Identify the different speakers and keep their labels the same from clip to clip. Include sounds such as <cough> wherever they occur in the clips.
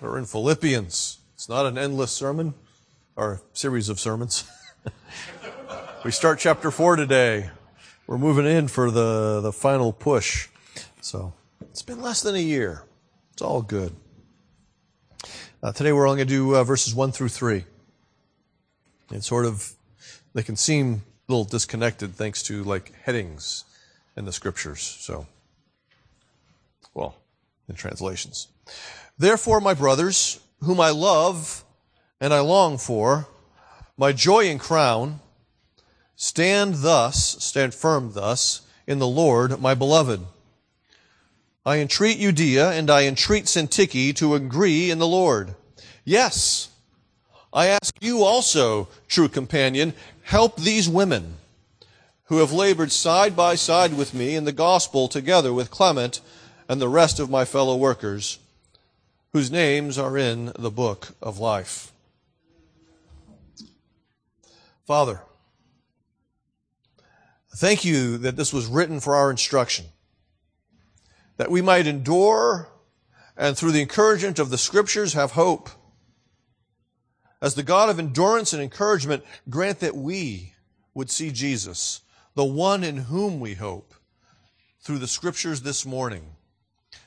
Speaker 1: We're in Philippians. It's not an endless sermon or series of sermons. <laughs> we start chapter 4 today. We're moving in for the, the final push. So it's been less than a year. It's all good. Uh, today we're only going to do uh, verses 1 through 3. And sort of, they can seem a little disconnected thanks to like headings in the scriptures. So, well, in translations. Therefore, my brothers, whom I love and I long for, my joy and crown, stand thus, stand firm thus, in the Lord, my beloved. I entreat Euodia and I entreat Syntyche to agree in the Lord. Yes, I ask you also, true companion, help these women who have labored side by side with me in the gospel together with Clement and the rest of my fellow workers, whose names are in the book of life. Father, thank you that this was written for our instruction, that we might endure and through the encouragement of the scriptures have hope. As the God of endurance and encouragement, grant that we would see Jesus the one in whom we hope, through the scriptures this morning.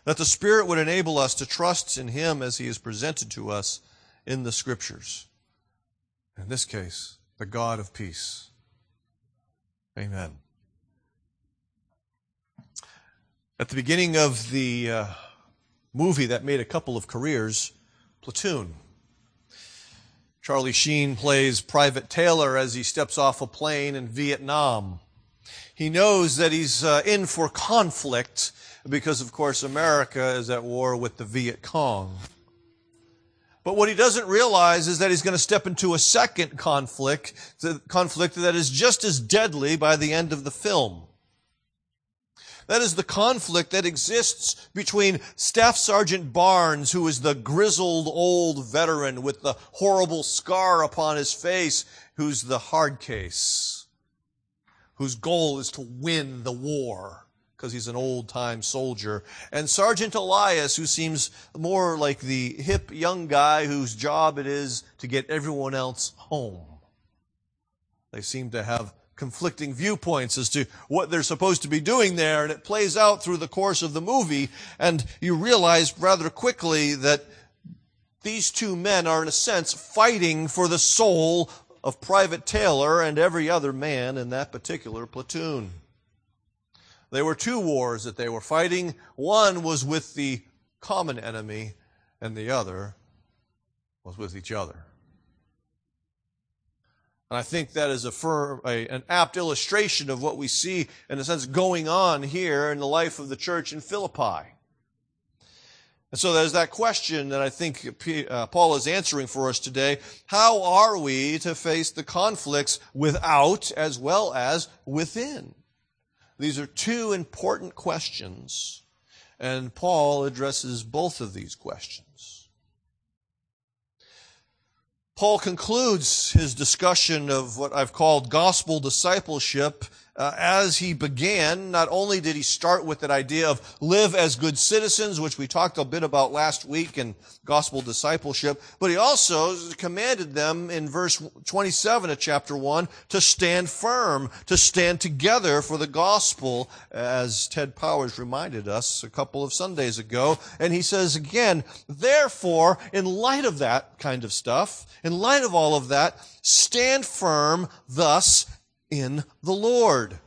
Speaker 1: That the Spirit would enable us to trust in Him as He is presented to us in the scriptures. In this case, the God of peace. Amen. At the beginning of the uh, movie that made a couple of careers, Platoon, Charlie Sheen plays Private Taylor as he steps off a plane in Vietnam. He knows that he's uh, in for conflict because, of course, America is at war with the Viet Cong. But what he doesn't realize is that he's going to step into a second conflict, the conflict that is just as deadly by the end of the film. That is the conflict that exists between Staff Sergeant Barnes, who is the grizzled old veteran with the horrible scar upon his face, who's the hard case whose goal is to win the war because he's an old time soldier, and Sergeant Elias, who seems more like the hip young guy whose job it is to get everyone else home. They seem to have conflicting viewpoints as to what they're supposed to be doing there, and it plays out through the course of the movie, and you realize rather quickly that these two men are, in a sense, fighting for the soul of Private Taylor and every other man in that particular platoon. There were two wars that they were fighting. One was with the common enemy, and the other was with each other. And I think that is a, firm, a, an apt illustration of what we see, in a sense, going on here in the life of the church in Philippi. And so there's that question that I think uh, Paul is answering for us today. How are we to face the conflicts without as well as within? These are two important questions, and Paul addresses both of these questions. Paul concludes his discussion of what I've called gospel discipleship uh, as he began, not only did he start with that idea of live as good citizens, which we talked a bit about last week in gospel discipleship, but he also commanded them in verse 27 of chapter 1 to stand firm, to stand together for the gospel, as Ted Powers reminded us a couple of Sundays ago. And he says again, therefore, in light of that kind of stuff, in light of all of that, stand firm thus in the Lord.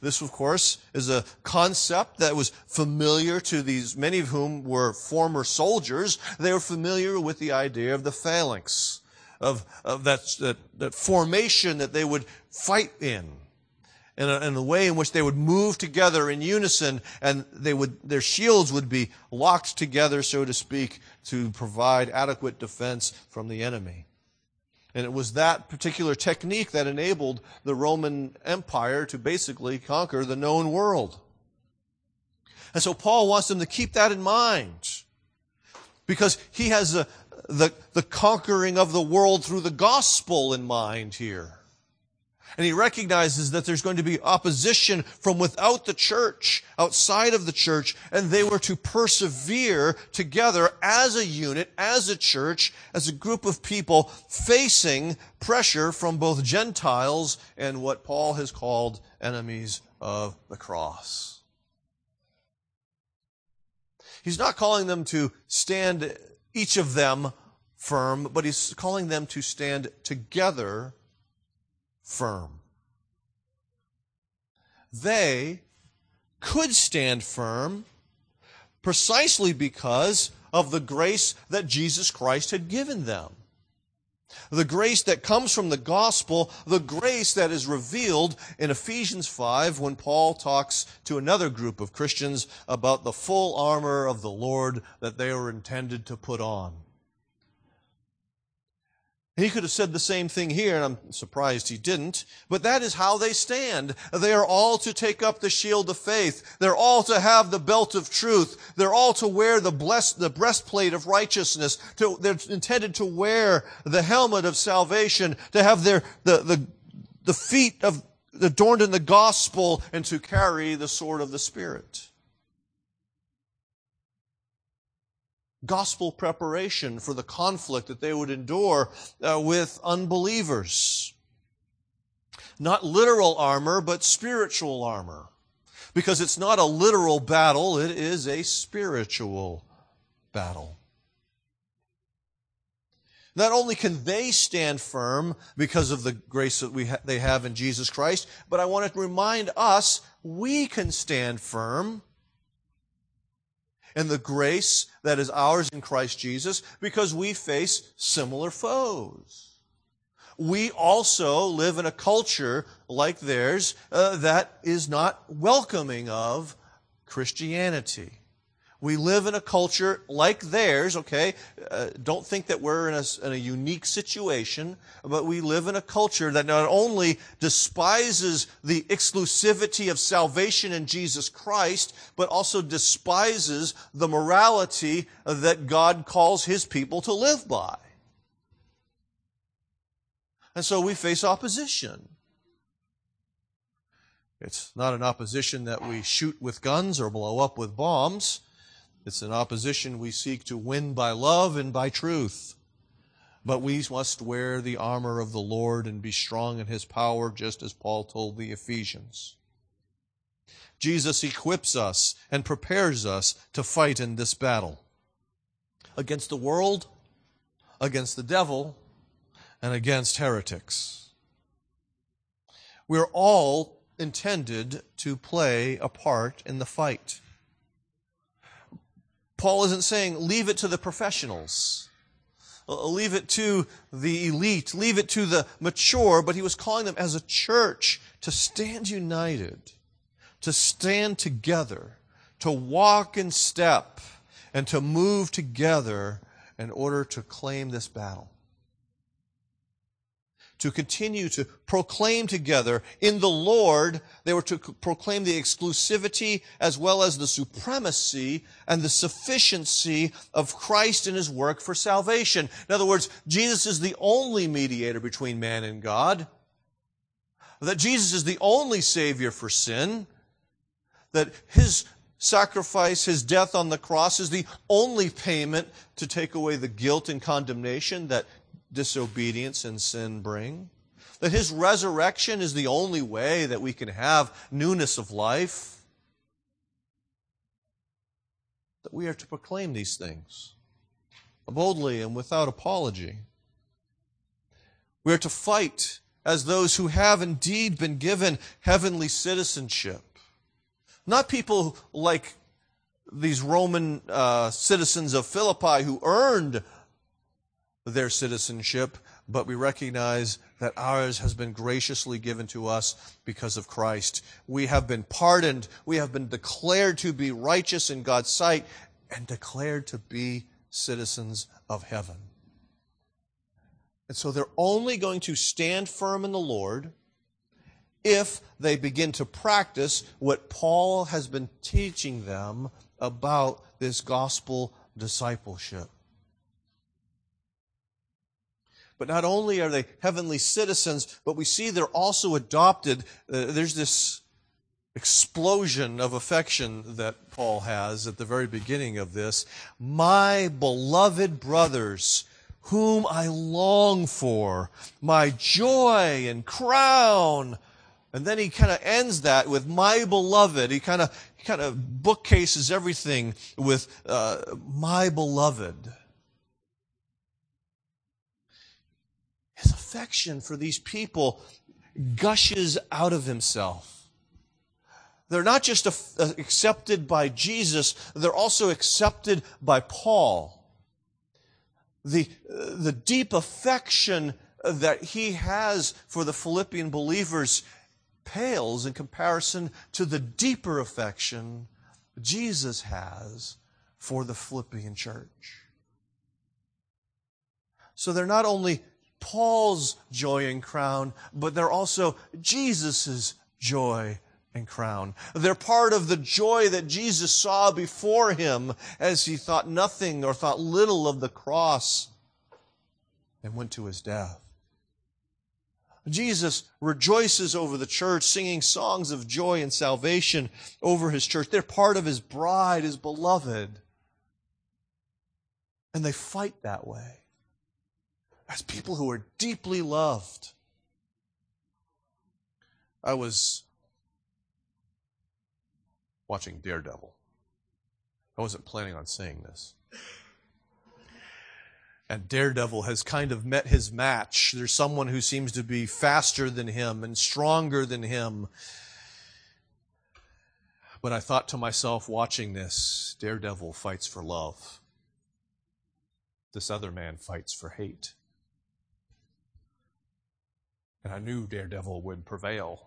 Speaker 1: This, of course, is a concept that was familiar to these, many of whom were former soldiers. They were familiar with the idea of the phalanx, of, of that, that, that formation that they would fight in. And, and the way in which they would move together in unison and they would, their shields would be locked together, so to speak, to provide adequate defense from the enemy. And it was that particular technique that enabled the Roman Empire to basically conquer the known world. And so Paul wants them to keep that in mind. Because he has a, the, the conquering of the world through the gospel in mind here. And he recognizes that there's going to be opposition from without the church, outside of the church, and they were to persevere together as a unit, as a church, as a group of people facing pressure from both Gentiles and what Paul has called enemies of the cross. He's not calling them to stand, each of them, firm, but he's calling them to stand together firm. They could stand firm precisely because of the grace that Jesus Christ had given them. The grace that comes from the gospel, the grace that is revealed in Ephesians 5 when Paul talks to another group of Christians about the full armor of the Lord that they were intended to put on. He could have said the same thing here, and I'm surprised he didn't. But that is how they stand. They are all to take up the shield of faith. They're all to have the belt of truth. They're all to wear the, blessed, the breastplate of righteousness. To, they're intended to wear the helmet of salvation, to have their, the, the, the feet of, adorned in the gospel, and to carry the sword of the Spirit. Gospel preparation for the conflict that they would endure uh, with unbelievers. Not literal armor, but spiritual armor. Because it's not a literal battle, it is a spiritual battle. Not only can they stand firm because of the grace that we ha- they have in Jesus Christ, but I want to remind us we can stand firm and the grace that is ours in Christ Jesus because we face similar foes. We also live in a culture like theirs uh, that is not welcoming of Christianity. We live in a culture like theirs, okay? Uh, don't think that we're in a, in a unique situation, but we live in a culture that not only despises the exclusivity of salvation in Jesus Christ, but also despises the morality that God calls his people to live by. And so we face opposition. It's not an opposition that we shoot with guns or blow up with bombs. It's an opposition we seek to win by love and by truth. But we must wear the armor of the Lord and be strong in his power, just as Paul told the Ephesians. Jesus equips us and prepares us to fight in this battle against the world, against the devil, and against heretics. We're all intended to play a part in the fight. Paul isn't saying leave it to the professionals. Uh, leave it to the elite. Leave it to the mature. But he was calling them as a church to stand united, to stand together, to walk in step, and to move together in order to claim this battle to continue to proclaim together in the Lord. They were to proclaim the exclusivity as well as the supremacy and the sufficiency of Christ and his work for salvation. In other words, Jesus is the only mediator between man and God. That Jesus is the only Savior for sin. That his sacrifice, his death on the cross, is the only payment to take away the guilt and condemnation that disobedience and sin bring. That his resurrection is the only way that we can have newness of life. That we are to proclaim these things boldly and without apology. We are to fight as those who have indeed been given heavenly citizenship. Not people like these Roman uh, citizens of Philippi who earned their citizenship, but we recognize that ours has been graciously given to us because of Christ. We have been pardoned. We have been declared to be righteous in God's sight and declared to be citizens of heaven. And so they're only going to stand firm in the Lord if they begin to practice what Paul has been teaching them about this gospel discipleship. But not only are they heavenly citizens, but we see they're also adopted. Uh, there's this explosion of affection that Paul has at the very beginning of this. My beloved brothers, whom I long for, my joy and crown. And then he kind of ends that with my beloved. He kind of, kind of bookcases everything with uh, my beloved. His affection for these people gushes out of himself. They're not just accepted by Jesus, they're also accepted by Paul. The, the deep affection that he has for the Philippian believers pales in comparison to the deeper affection Jesus has for the Philippian church. So they're not only Paul's joy and crown, but they're also Jesus' joy and crown. They're part of the joy that Jesus saw before him as he thought nothing or thought little of the cross and went to his death. Jesus rejoices over the church, singing songs of joy and salvation over his church. They're part of his bride, his beloved. And they fight that way as people who are deeply loved. I was watching Daredevil. I wasn't planning on saying this. And Daredevil has kind of met his match. There's someone who seems to be faster than him and stronger than him. But I thought to myself, watching this, Daredevil fights for love. This other man fights for hate. And I knew Daredevil would prevail.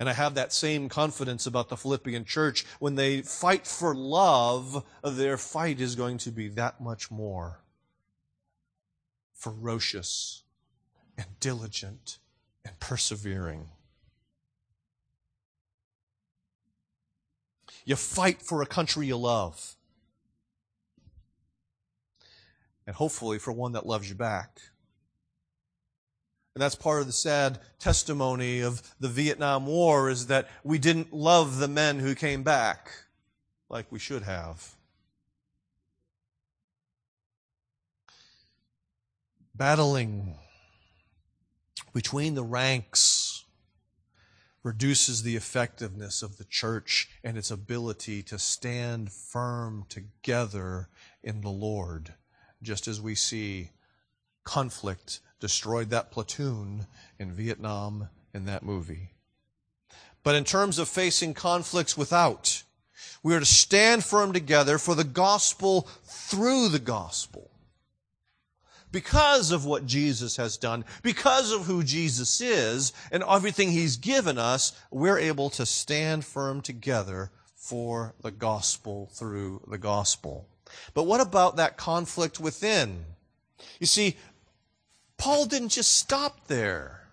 Speaker 1: And I have that same confidence about the Philippian church. When they fight for love, their fight is going to be that much more ferocious and diligent and persevering. You fight for a country you love. And hopefully for one that loves you back. And that's part of the sad testimony of the Vietnam War is that we didn't love the men who came back like we should have. Battling between the ranks reduces the effectiveness of the church and its ability to stand firm together in the Lord, just as we see conflict destroyed that platoon in Vietnam in that movie. But in terms of facing conflicts without, we are to stand firm together for the gospel through the gospel. Because of what Jesus has done, because of who Jesus is, and everything he's given us, we're able to stand firm together for the gospel through the gospel. But what about that conflict within? You see, Paul didn't just stop there.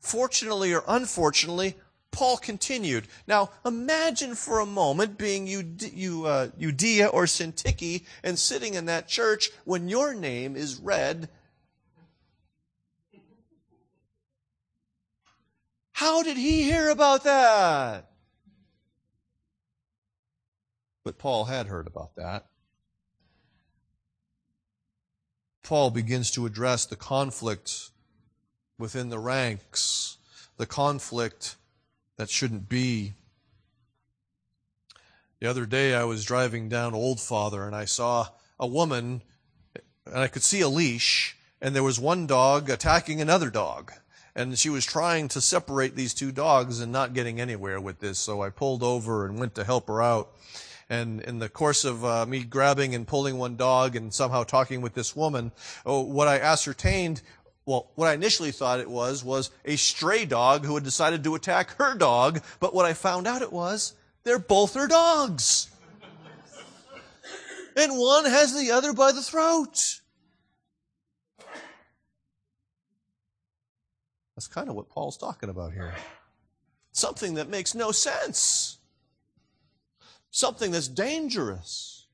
Speaker 1: Fortunately or unfortunately, Paul continued. Now, imagine for a moment being uh, Euodia or Syntyche and sitting in that church when your name is read. How did he hear about that? But Paul had heard about that. Paul begins to address the conflict within the ranks, the conflict that shouldn't be. The other day I was driving down Old Father and I saw a woman and I could see a leash and there was one dog attacking another dog. And she was trying to separate these two dogs and not getting anywhere with this. So I pulled over and went to help her out. And in the course of uh, me grabbing and pulling one dog and somehow talking with this woman, oh, what I ascertained well, what I initially thought it was, was a stray dog who had decided to attack her dog, but what I found out it was, they're both her dogs. and one has the other by the throat. That's kind of what Paul's talking about here. Something that makes no sense something that's dangerous.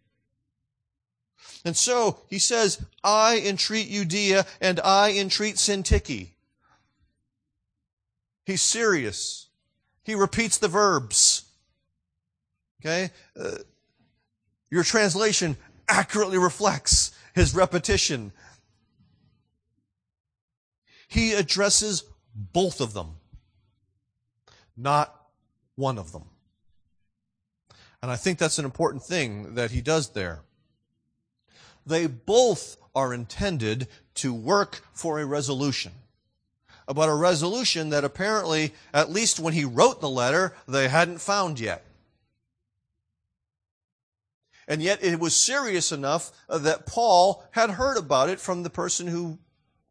Speaker 1: And so he says, I entreat Euodia and I entreat Syntyche. He's serious. He repeats the verbs. Okay? Uh, your translation accurately reflects his repetition. He addresses both of them, not one of them. And I think that's an important thing that he does there. They both are intended to work for a resolution. About a resolution that apparently, at least when he wrote the letter, they hadn't found yet. And yet it was serious enough that Paul had heard about it from the person who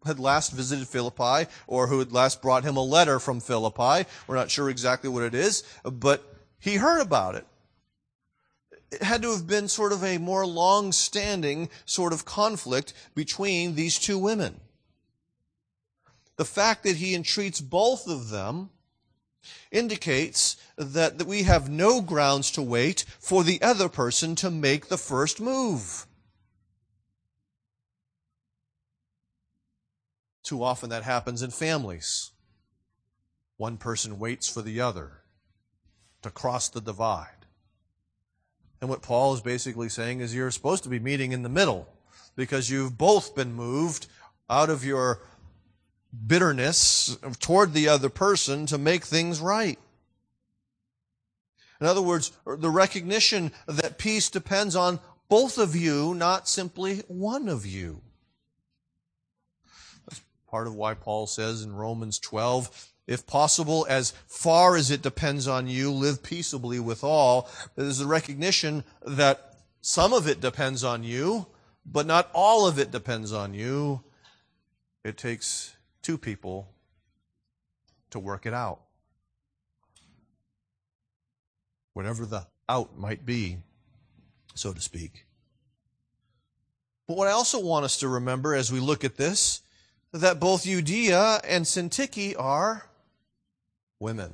Speaker 1: had last visited Philippi or who had last brought him a letter from Philippi. We're not sure exactly what it is, but he heard about it. It had to have been sort of a more long standing sort of conflict between these two women. The fact that he entreats both of them indicates that, that we have no grounds to wait for the other person to make the first move. Too often that happens in families. One person waits for the other to cross the divide. And what Paul is basically saying is you're supposed to be meeting in the middle because you've both been moved out of your bitterness toward the other person to make things right. In other words, the recognition that peace depends on both of you, not simply one of you That's part of why Paul says in Romans 12, if possible, as far as it depends on you, live peaceably with all. There's a recognition that some of it depends on you, but not all of it depends on you. It takes two people to work it out. Whatever the out might be, so to speak. But what I also want us to remember as we look at this that both Euodia and Syntyche are women.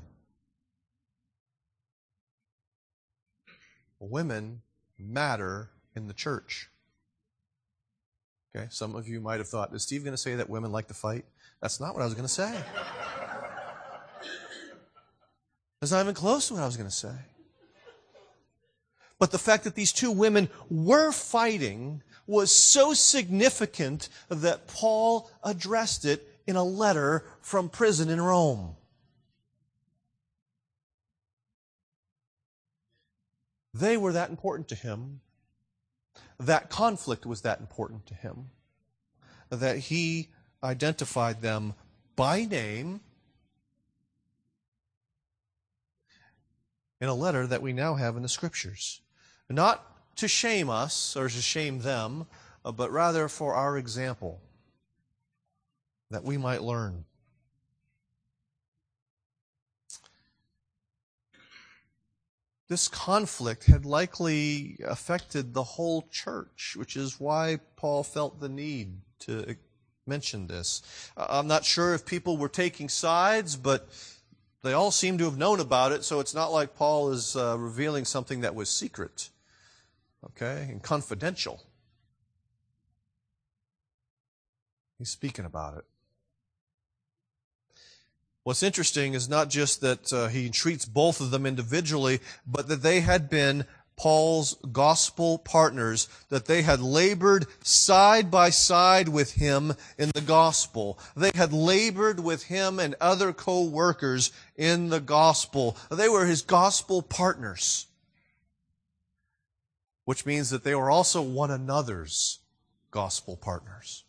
Speaker 1: Women matter in the church. Okay, some of you might have thought, is Steve going to say that women like to fight? That's not what I was going to say. That's not even close to what I was going to say. But the fact that these two women were fighting was so significant that Paul addressed it in a letter from prison in Rome. They were that important to him. That conflict was that important to him. That he identified them by name in a letter that we now have in the scriptures. Not to shame us or to shame them, but rather for our example, that we might learn. This conflict had likely affected the whole church, which is why Paul felt the need to mention this. I'm not sure if people were taking sides, but they all seem to have known about it, so it's not like Paul is uh, revealing something that was secret okay, and confidential. He's speaking about it. What's interesting is not just that uh, he treats both of them individually, but that they had been Paul's gospel partners, that they had labored side by side with him in the gospel. They had labored with him and other co-workers in the gospel. They were his gospel partners which means that they were also one another's gospel partners.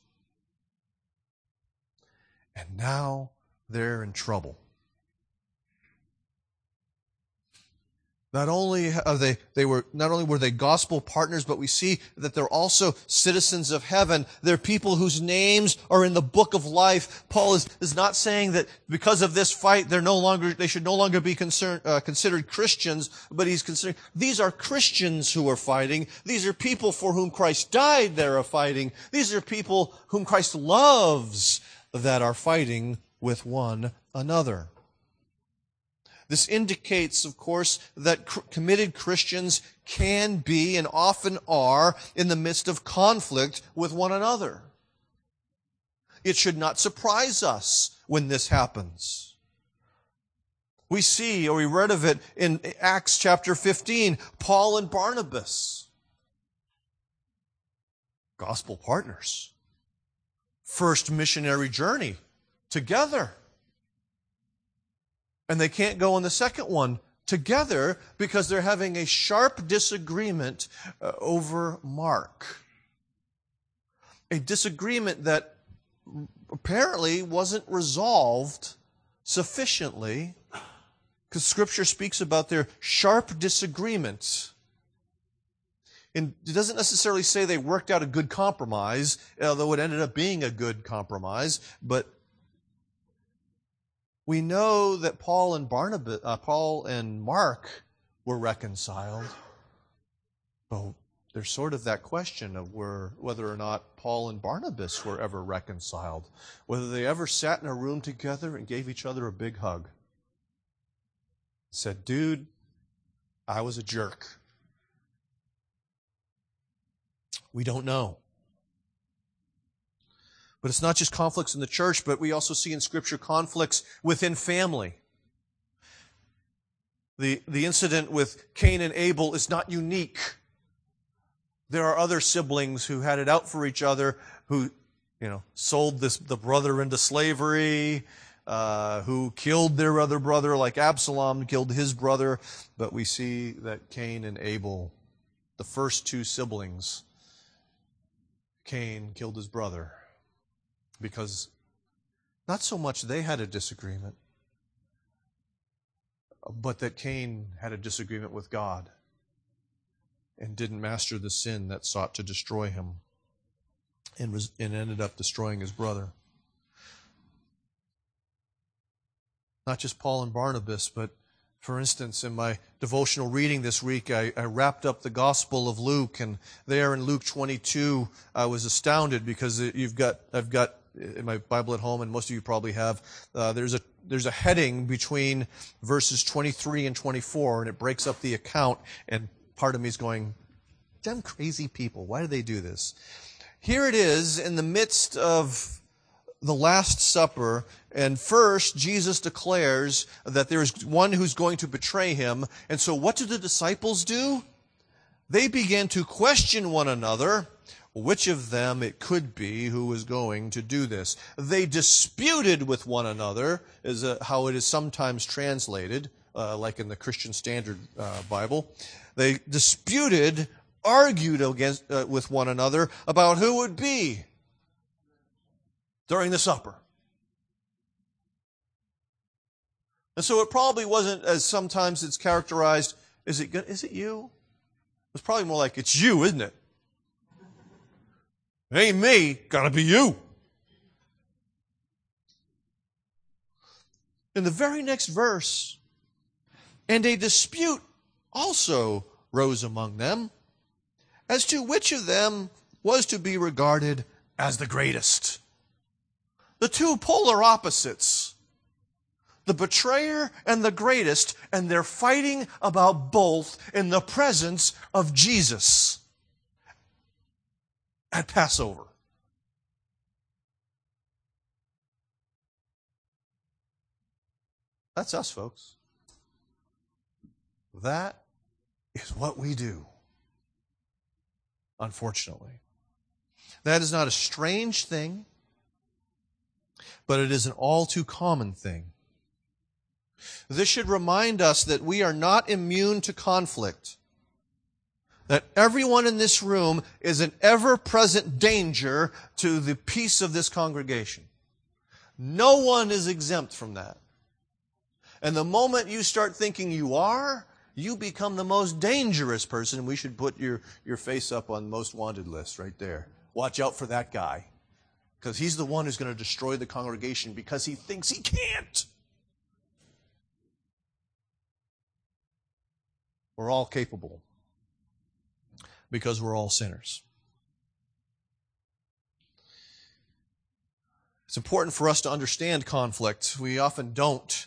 Speaker 1: And now they're in trouble. Not only are they, they were, not only were they gospel partners, but we see that they're also citizens of heaven. They're people whose names are in the book of life. Paul is, is not saying that because of this fight, they're no longer, they should no longer be uh, considered Christians, but he's considering, these are Christians who are fighting. These are people for whom Christ died that are fighting. These are people whom Christ loves that are fighting with one another. This indicates, of course, that cr- committed Christians can be and often are in the midst of conflict with one another. It should not surprise us when this happens. We see, or we read of it in Acts chapter 15, Paul and Barnabas. Gospel partners. First missionary journey together. And they can't go on the second one together because they're having a sharp disagreement uh, over Mark. A disagreement that apparently wasn't resolved sufficiently because scripture speaks about their sharp disagreements. And it doesn't necessarily say they worked out a good compromise, although it ended up being a good compromise, but we know that Paul and Barnabas, uh, Paul and Mark were reconciled. But there's sort of that question of where, whether or not Paul and Barnabas were ever reconciled, whether they ever sat in a room together and gave each other a big hug. Said, dude, I was a jerk. We don't know. But it's not just conflicts in the church, but we also see in Scripture conflicts within family. The, the incident with Cain and Abel is not unique. There are other siblings who had it out for each other, who, you know, sold this, the brother into slavery, uh, who killed their other brother, like Absalom killed his brother. But we see that Cain and Abel, the first two siblings, Cain killed his brother because not so much they had a disagreement, but that Cain had a disagreement with God and didn't master the sin that sought to destroy him and, was, and ended up destroying his brother. Not just Paul and Barnabas, but for instance, in my devotional reading this week, I, I, wrapped up the Gospel of Luke, and there in Luke 22, I was astounded because you've got I've got in my Bible at home, and most of you probably have, uh, there's a there's a heading between verses 23 and 24, and it breaks up the account. And part of me is going, "Them crazy people! Why do they do this?" Here it is in the midst of the Last Supper, and first Jesus declares that there is one who's going to betray him. And so, what do the disciples do? They begin to question one another which of them it could be who was going to do this. They disputed with one another, is uh, how it is sometimes translated, uh, like in the Christian Standard uh, Bible. They disputed, argued against, uh, with one another about who would be during the supper. And so it probably wasn't as sometimes it's characterized, is it, is it you? It's probably more like, it's you, isn't it? It ain't me, gotta be you. In the very next verse, and a dispute also rose among them as to which of them was to be regarded as the greatest. The two polar opposites, the betrayer and the greatest, and they're fighting about both in the presence of Jesus at Passover. That's us, folks. That is what we do, unfortunately. That is not a strange thing, but it is an all too common thing. This should remind us that we are not immune to conflict that everyone in this room is an ever present danger to the peace of this congregation. No one is exempt from that. And the moment you start thinking you are, you become the most dangerous person. We should put your, your face up on most wanted list right there. Watch out for that guy. Because he's the one who's going to destroy the congregation because he thinks he can't. We're all capable because we're all sinners. It's important for us to understand conflict. We often don't.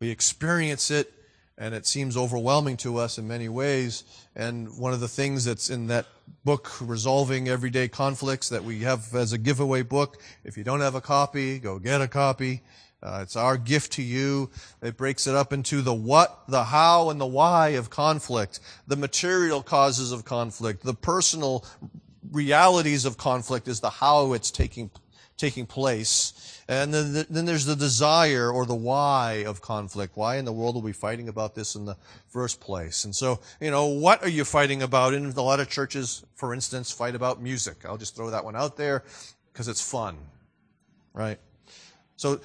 Speaker 1: We experience it and it seems overwhelming to us in many ways. And one of the things that's in that book, Resolving Everyday Conflicts, that we have as a giveaway book, if you don't have a copy, go get a copy. Uh, it's our gift to you. It breaks it up into the what, the how, and the why of conflict, the material causes of conflict, the personal realities of conflict is the how it's taking taking place. And then, then there's the desire or the why of conflict. Why in the world are we fighting about this in the first place? And so, you know, what are you fighting about? In a lot of churches, for instance, fight about music. I'll just throw that one out there because it's fun, right? So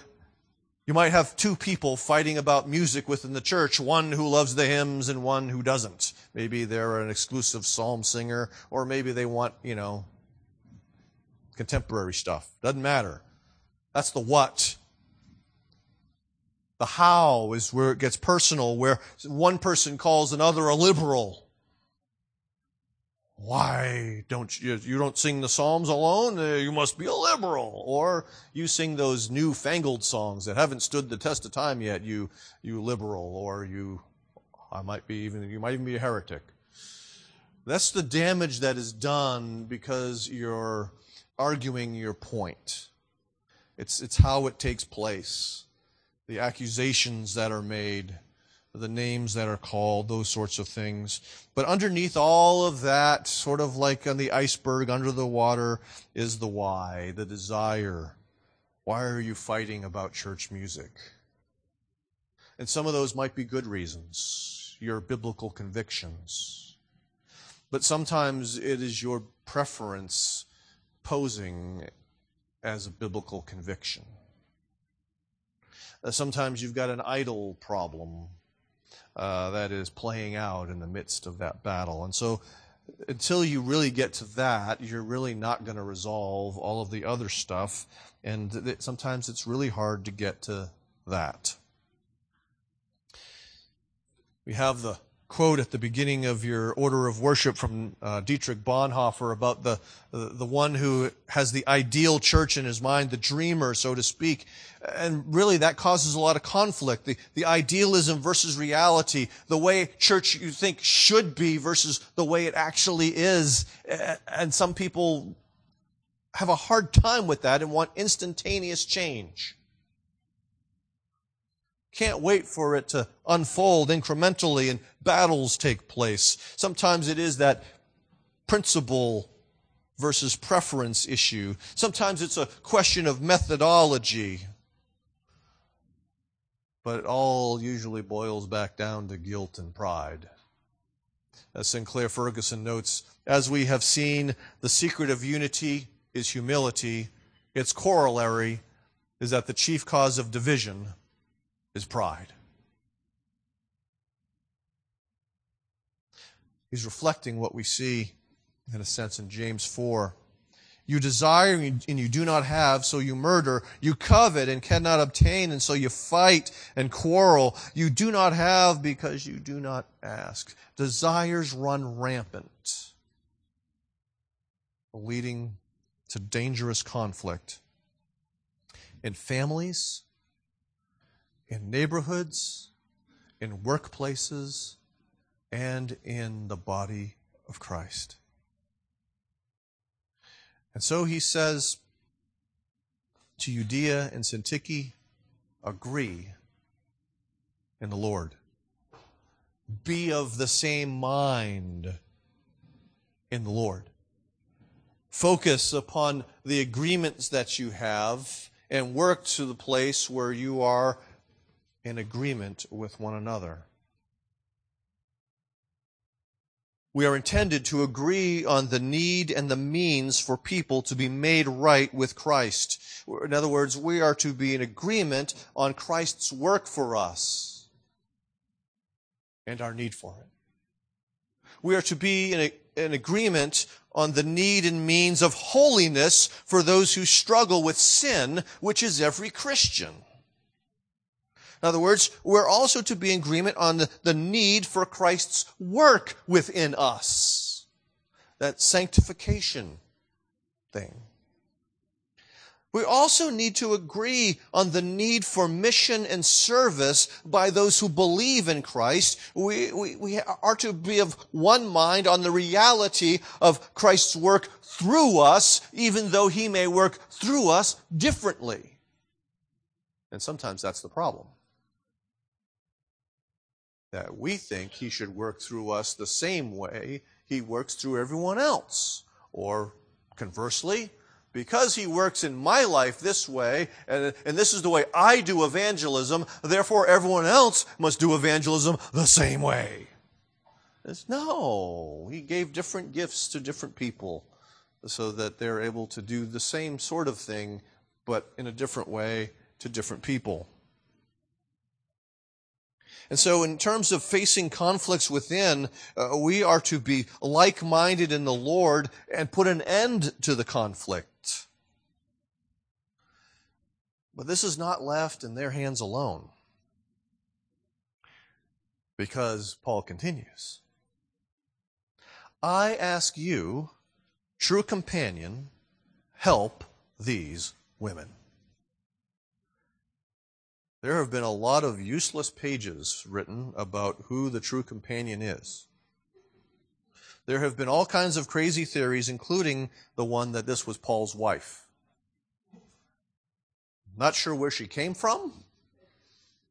Speaker 1: you might have two people fighting about music within the church, one who loves the hymns and one who doesn't. Maybe they're an exclusive psalm singer, or maybe they want, you know, contemporary stuff. Doesn't matter. That's the what. The how is where it gets personal, where one person calls another a liberal. Why don't you, you don't sing the Psalms alone? Uh, you must be a liberal. Or you sing those newfangled songs that haven't stood the test of time yet, you, you liberal. Or you, I might be even, you might even be a heretic. That's the damage that is done because you're arguing your point. It's, it's how it takes place, the accusations that are made, the names that are called, those sorts of things. But underneath all of that, sort of like on the iceberg under the water, is the why, the desire. Why are you fighting about church music? And some of those might be good reasons, your biblical convictions. But sometimes it is your preference posing as a biblical conviction. Uh, sometimes you've got an idol problem uh, that is playing out in the midst of that battle. And so until you really get to that, you're really not going to resolve all of the other stuff. And th- sometimes it's really hard to get to that. We have the quote at the beginning of your order of worship from uh, Dietrich Bonhoeffer about the, the, one who has the ideal church in his mind, the dreamer, so to speak. And really that causes a lot of conflict. The, the idealism versus reality, the way church you think should be versus the way it actually is. And some people have a hard time with that and want instantaneous change. Can't wait for it to unfold incrementally and battles take place. Sometimes it is that principle versus preference issue. Sometimes it's a question of methodology. But it all usually boils back down to guilt and pride. As Sinclair Ferguson notes, as we have seen, the secret of unity is humility. Its corollary is that the chief cause of division is pride. He's reflecting what we see, in a sense, in James 4. You desire and you do not have, so you murder. You covet and cannot obtain, and so you fight and quarrel. You do not have because you do not ask. Desires run rampant, leading to dangerous conflict in families, in neighborhoods, in workplaces, and in the body of Christ. And so he says to Euodia and Syntyche, agree in the Lord. Be of the same mind in the Lord. Focus upon the agreements that you have and work to the place where you are in agreement with one another. We are intended to agree on the need and the means for people to be made right with Christ. In other words, we are to be in agreement on Christ's work for us and our need for it. We are to be in, a, in agreement on the need and means of holiness for those who struggle with sin, which is every Christian. In other words, we're also to be in agreement on the, the need for Christ's work within us. That sanctification thing. We also need to agree on the need for mission and service by those who believe in Christ. We, we, we are to be of one mind on the reality of Christ's work through us, even though he may work through us differently. And sometimes that's the problem. That we think he should work through us the same way he works through everyone else. Or conversely, because he works in my life this way, and, and this is the way I do evangelism, therefore everyone else must do evangelism the same way. It's, no, he gave different gifts to different people so that they're able to do the same sort of thing, but in a different way to different people. And so, in terms of facing conflicts within, uh, we are to be like minded in the Lord and put an end to the conflict. But this is not left in their hands alone. Because Paul continues I ask you, true companion, help these women. There have been a lot of useless pages written about who the true companion is. There have been all kinds of crazy theories, including the one that this was Paul's wife. Not sure where she came from.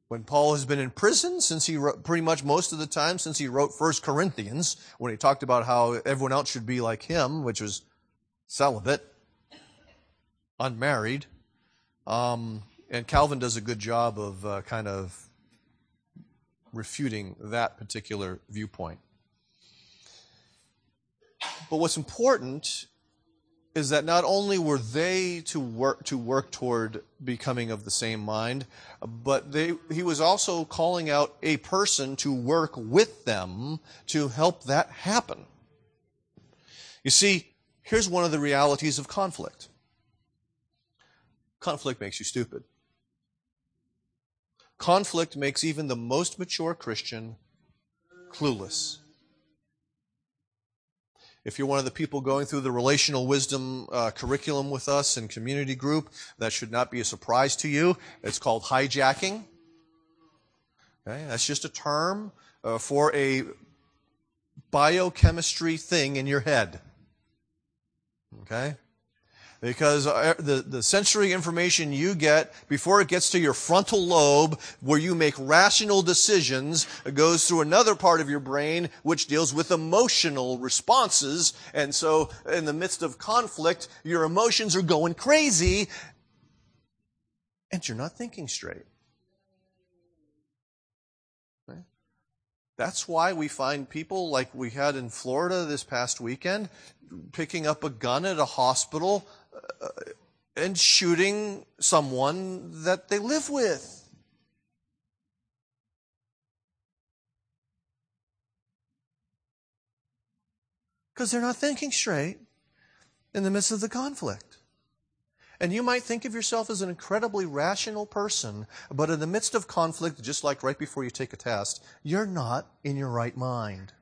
Speaker 1: When Paul has been in prison, since he wrote, pretty much most of the time since he wrote First Corinthians, when he talked about how everyone else should be like him, which was celibate, unmarried. Um, and Calvin does a good job of uh, kind of refuting that particular viewpoint. But what's important is that not only were they to work to work toward becoming of the same mind, but they, he was also calling out a person to work with them to help that happen. You see, here's one of the realities of conflict. Conflict makes you stupid. Conflict makes even the most mature Christian clueless. If you're one of the people going through the relational wisdom uh, curriculum with us in community group, that should not be a surprise to you. It's called hijacking. Okay, that's just a term uh, for a biochemistry thing in your head. Okay? Because uh, the, the sensory information you get before it gets to your frontal lobe where you make rational decisions it goes through another part of your brain which deals with emotional responses. And so in the midst of conflict your emotions are going crazy and you're not thinking straight. That's why we find people like we had in Florida this past weekend picking up a gun at a hospital Uh, and shooting someone that they live with. Because they're not thinking straight in the midst of the conflict. And you might think of yourself as an incredibly rational person, but in the midst of conflict, just like right before you take a test, you're not in your right mind.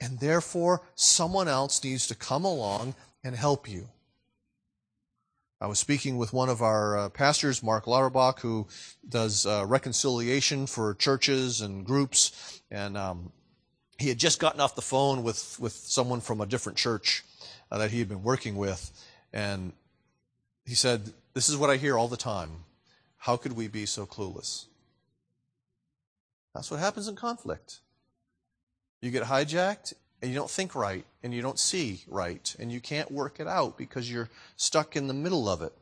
Speaker 1: And therefore, someone else needs to come along and help you. I was speaking with one of our uh, pastors, Mark Lauterbach, who does uh, reconciliation for churches and groups, and um, he had just gotten off the phone with, with someone from a different church uh, that he had been working with, and he said, This is what I hear all the time. How could we be so clueless? That's what happens in conflict. You get hijacked and you don't think right and you don't see right and you can't work it out because you're stuck in the middle of it.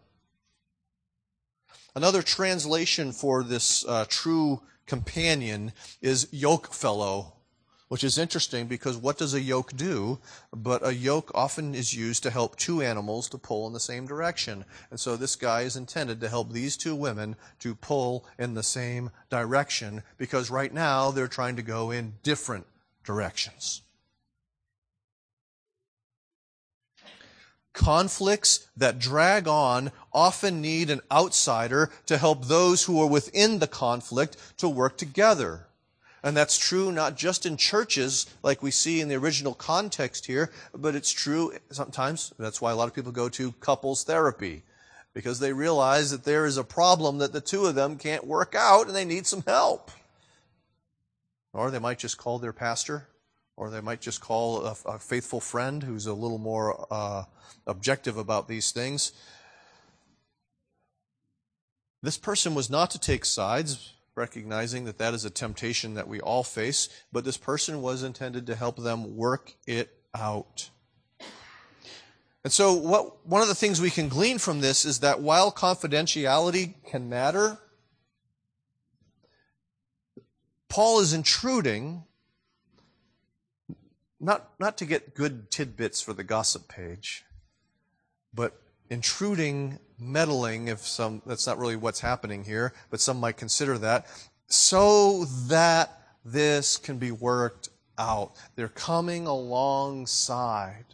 Speaker 1: Another translation for this uh, true companion is yoke fellow, which is interesting because what does a yoke do? But a yoke often is used to help two animals to pull in the same direction. And so this guy is intended to help these two women to pull in the same direction because right now they're trying to go in different directions. Conflicts that drag on often need an outsider to help those who are within the conflict to work together. And that's true not just in churches, like we see in the original context here, but it's true sometimes. That's why a lot of people go to couples therapy. because they realize that there is a problem that the two of them can't work out and they need some help. Or they might just call their pastor, or they might just call a, a faithful friend who's a little more uh, objective about these things. This person was not to take sides, recognizing that that is a temptation that we all face, but this person was intended to help them work it out. And so, what, one of the things we can glean from this is that while confidentiality can matter, Paul is intruding not, not to get good tidbits for the gossip page, but intruding, meddling, if some, that's not really what's happening here, but some might consider that, so that this can be worked out. They're coming alongside.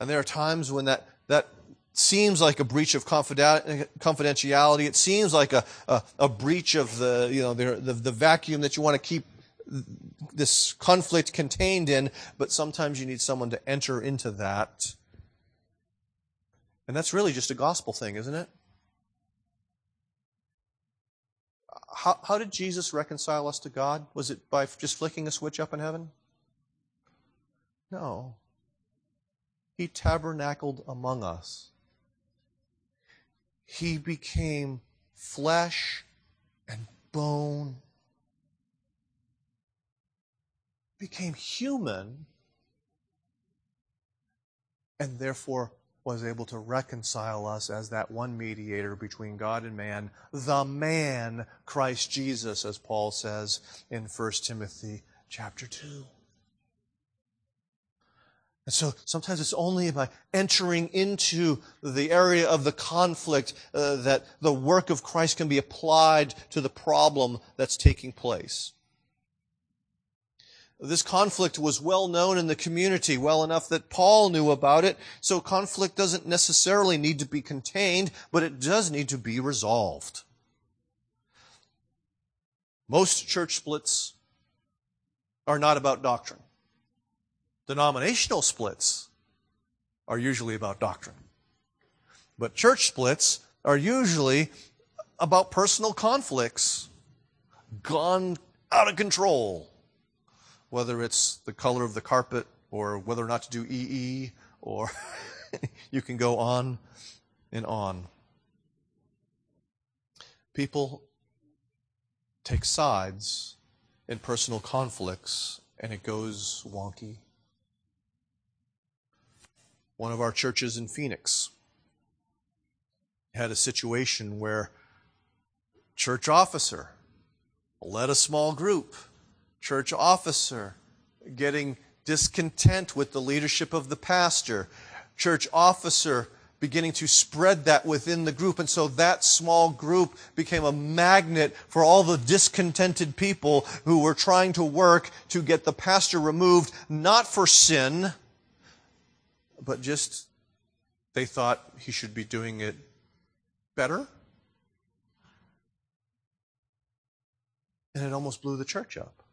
Speaker 1: And there are times when that, that seems like a breach of confidentiality. It seems like a, a, a breach of the, you know, the, the, the vacuum that you want to keep this conflict contained in, but sometimes you need someone to enter into that. And that's really just a gospel thing, isn't it? How, how did Jesus reconcile us to God? Was it by just flicking a switch up in heaven? No. He tabernacled among us. He became flesh and bone became human and therefore was able to reconcile us as that one mediator between God and man, the man Christ Jesus, as Paul says in 1 Timothy chapter 2. And so sometimes it's only by entering into the area of the conflict uh, that the work of Christ can be applied to the problem that's taking place. This conflict was well known in the community, well enough that Paul knew about it. So conflict doesn't necessarily need to be contained, but it does need to be resolved. Most church splits are not about doctrine. Denominational splits are usually about doctrine. But church splits are usually about personal conflicts gone out of control whether it's the color of the carpet or whether or not to do EE, or <laughs> you can go on and on. People take sides in personal conflicts and it goes wonky. One of our churches in Phoenix had a situation where church officer led a small group church officer getting discontent with the leadership of the pastor, church officer beginning to spread that within the group. And so that small group became a magnet for all the discontented people who were trying to work to get the pastor removed, not for sin, but just they thought he should be doing it better. And it almost blew the church up.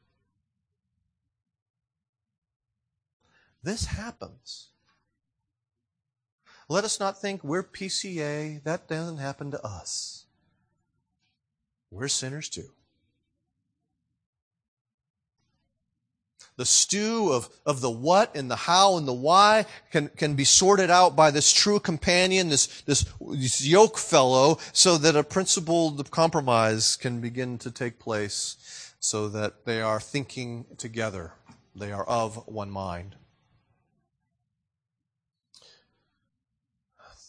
Speaker 1: This happens. Let us not think we're PCA. That doesn't happen to us. We're sinners too. The stew of, of the what and the how and the why can, can be sorted out by this true companion, this, this, this yoke fellow, so that a principled compromise can begin to take place so that they are thinking together. They are of one mind.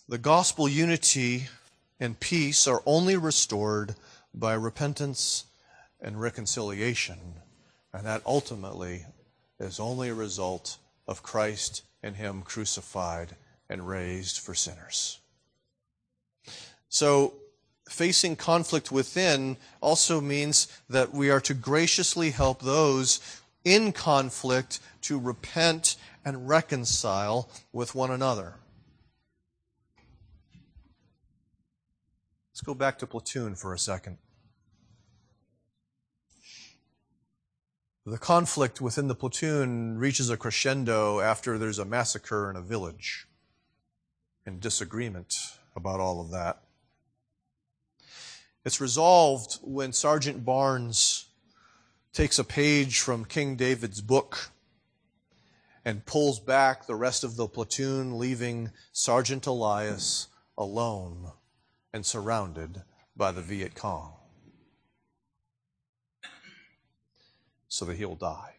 Speaker 1: The gospel unity and peace are only restored by repentance and reconciliation. And that ultimately is only a result of Christ and Him crucified and raised for sinners. So, facing conflict within also means that we are to graciously help those in conflict to repent and reconcile with one another. Let's go back to platoon for a second. The conflict within the platoon reaches a crescendo after there's a massacre in a village. and disagreement about all of that. It's resolved when Sergeant Barnes takes a page from King David's book and pulls back the rest of the platoon, leaving Sergeant Elias alone and surrounded by the Viet Cong. So that he'll die.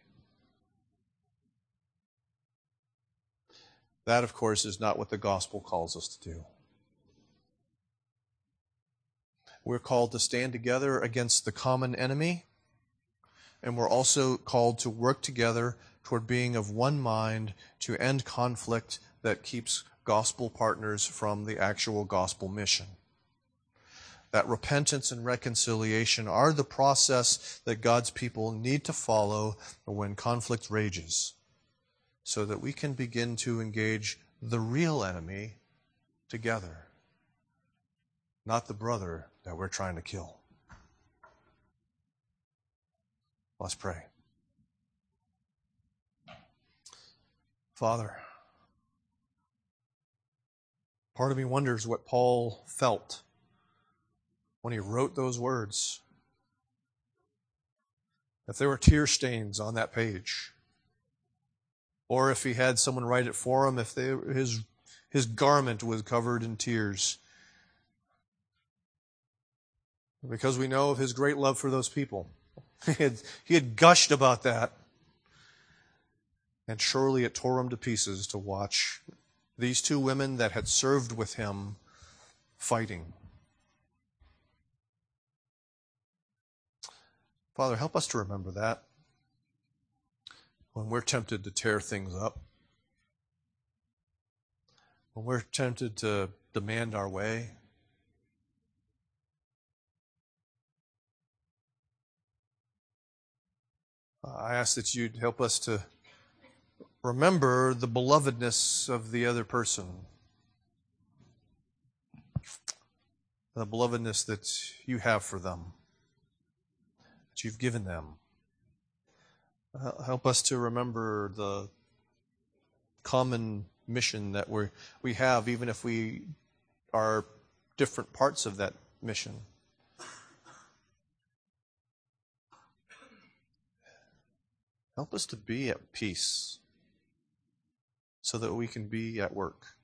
Speaker 1: That, of course, is not what the gospel calls us to do. We're called to stand together against the common enemy, and we're also called to work together toward being of one mind to end conflict that keeps gospel partners from the actual gospel mission. That repentance and reconciliation are the process that God's people need to follow when conflict rages, so that we can begin to engage the real enemy together, not the brother that we're trying to kill. Let's pray. Father, part of me wonders what Paul felt when he wrote those words. If there were tear stains on that page, or if he had someone write it for him, if they, his, his garment was covered in tears because we know of his great love for those people. <laughs> He had, he had gushed about that. And surely it tore him to pieces to watch these two women that had served with him fighting. Father, help us to remember that. When we're tempted to tear things up, when we're tempted to demand our way, I ask that you'd help us to remember the belovedness of the other person, the belovedness that you have for them, that you've given them. Help us to remember the common mission that we we have, even if we are different parts of that mission. Help us to be at peace so that we can be at work.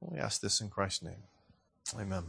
Speaker 1: We ask this in Christ's name. Amen.